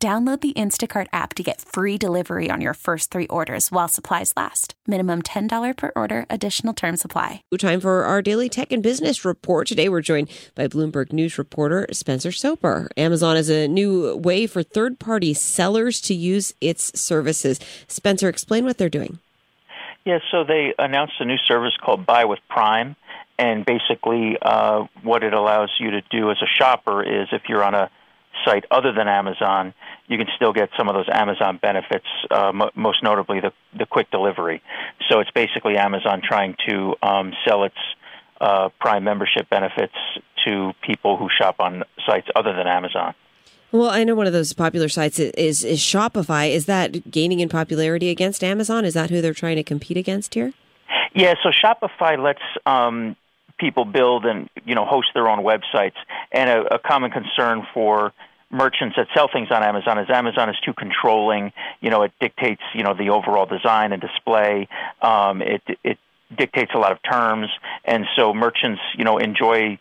Download the Instacart app to get free delivery on your first three orders while supplies last. Minimum $10 per order, additional term supply. Time for our daily tech and business report. Today we're joined by Bloomberg News reporter Spencer Soper. Amazon is a new way for third party sellers to use its services. Spencer, explain what they're doing. Yeah, so they announced a new service called Buy with Prime. And basically, uh, what it allows you to do as a shopper is if you're on a site other than Amazon, you can still get some of those Amazon benefits, uh, m- most notably the, the quick delivery. So it's basically Amazon trying to um, sell its uh, Prime membership benefits to people who shop on sites other than Amazon. Well, I know one of those popular sites is, is Shopify. Is that gaining in popularity against Amazon? Is that who they're trying to compete against here? Yeah, so Shopify lets um, people build and you know host their own websites, and a, a common concern for merchants that sell things on Amazon is Amazon is too controlling. You know, it dictates you know the overall design and display. Um, it it dictates a lot of terms, and so merchants you know enjoy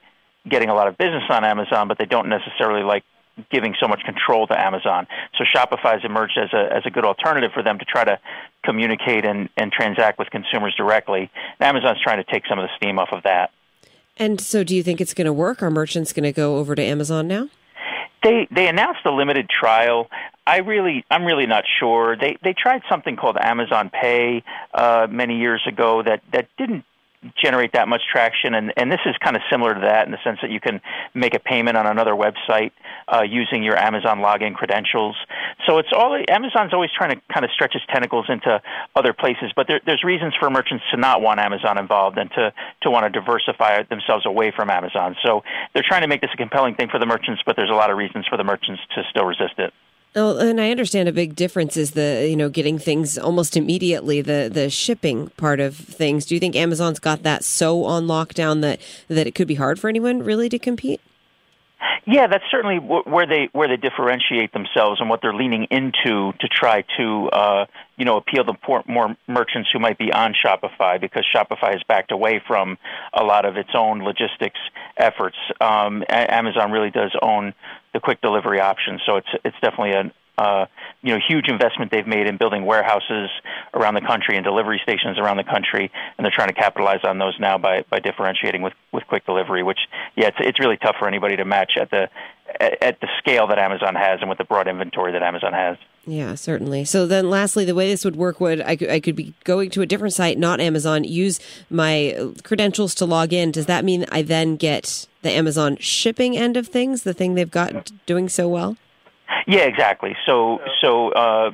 getting a lot of business on Amazon, but they don't necessarily like giving so much control to Amazon. So Shopify has emerged as a as a good alternative for them to try to communicate and, and transact with consumers directly. And Amazon's trying to take some of the steam off of that. And so, do you think it's going to work? Are merchants going to go over to Amazon now? They they announced a limited trial. I really I'm really not sure. They they tried something called Amazon Pay uh, many years ago that that didn't generate that much traction and and this is kind of similar to that in the sense that you can make a payment on another website uh, using your Amazon login credentials. So it's all Amazon's always trying to kind of stretch its tentacles into other places, but there, there's reasons for merchants to not want Amazon involved and to to want to diversify themselves away from Amazon. So they're trying to make this a compelling thing for the merchants, but there's a lot of reasons for the merchants to still resist it. Well, and I understand a big difference is the you know getting things almost immediately the the shipping part of things. Do you think Amazon's got that so on lockdown that that it could be hard for anyone really to compete? Yeah, that's certainly where they where they differentiate themselves and what they're leaning into to try to uh, you know appeal to more merchants who might be on Shopify because Shopify has backed away from a lot of its own logistics efforts. Um, Amazon really does own the quick delivery option. So it's it's definitely a uh, you know huge investment they've made in building warehouses around the country and delivery stations around the country, and they're trying to capitalize on those now by by differentiating with with quick delivery. Which yeah, it's it's really tough for anybody to match at the at the scale that Amazon has and with the broad inventory that Amazon has. Yeah, certainly. So then, lastly, the way this would work would I could I could be going to a different site, not Amazon, use my credentials to log in. Does that mean I then get the Amazon shipping end of things, the thing they've got doing so well? Yeah, exactly. So so. Uh,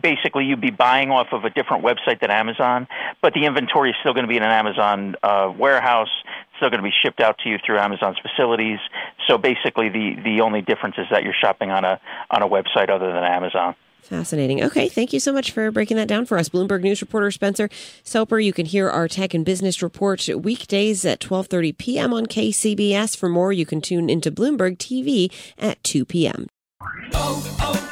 basically you'd be buying off of a different website than Amazon, but the inventory is still going to be in an Amazon uh, warehouse, still going to be shipped out to you through Amazon's facilities. So basically, the the only difference is that you're shopping on a on a website other than Amazon. Fascinating. Okay, thank you so much for breaking that down for us. Bloomberg News reporter Spencer Soper. You can hear our tech and business report weekdays at 12:30 p.m. on KCBS. For more, you can tune into Bloomberg TV at 2 p.m. Oh, oh,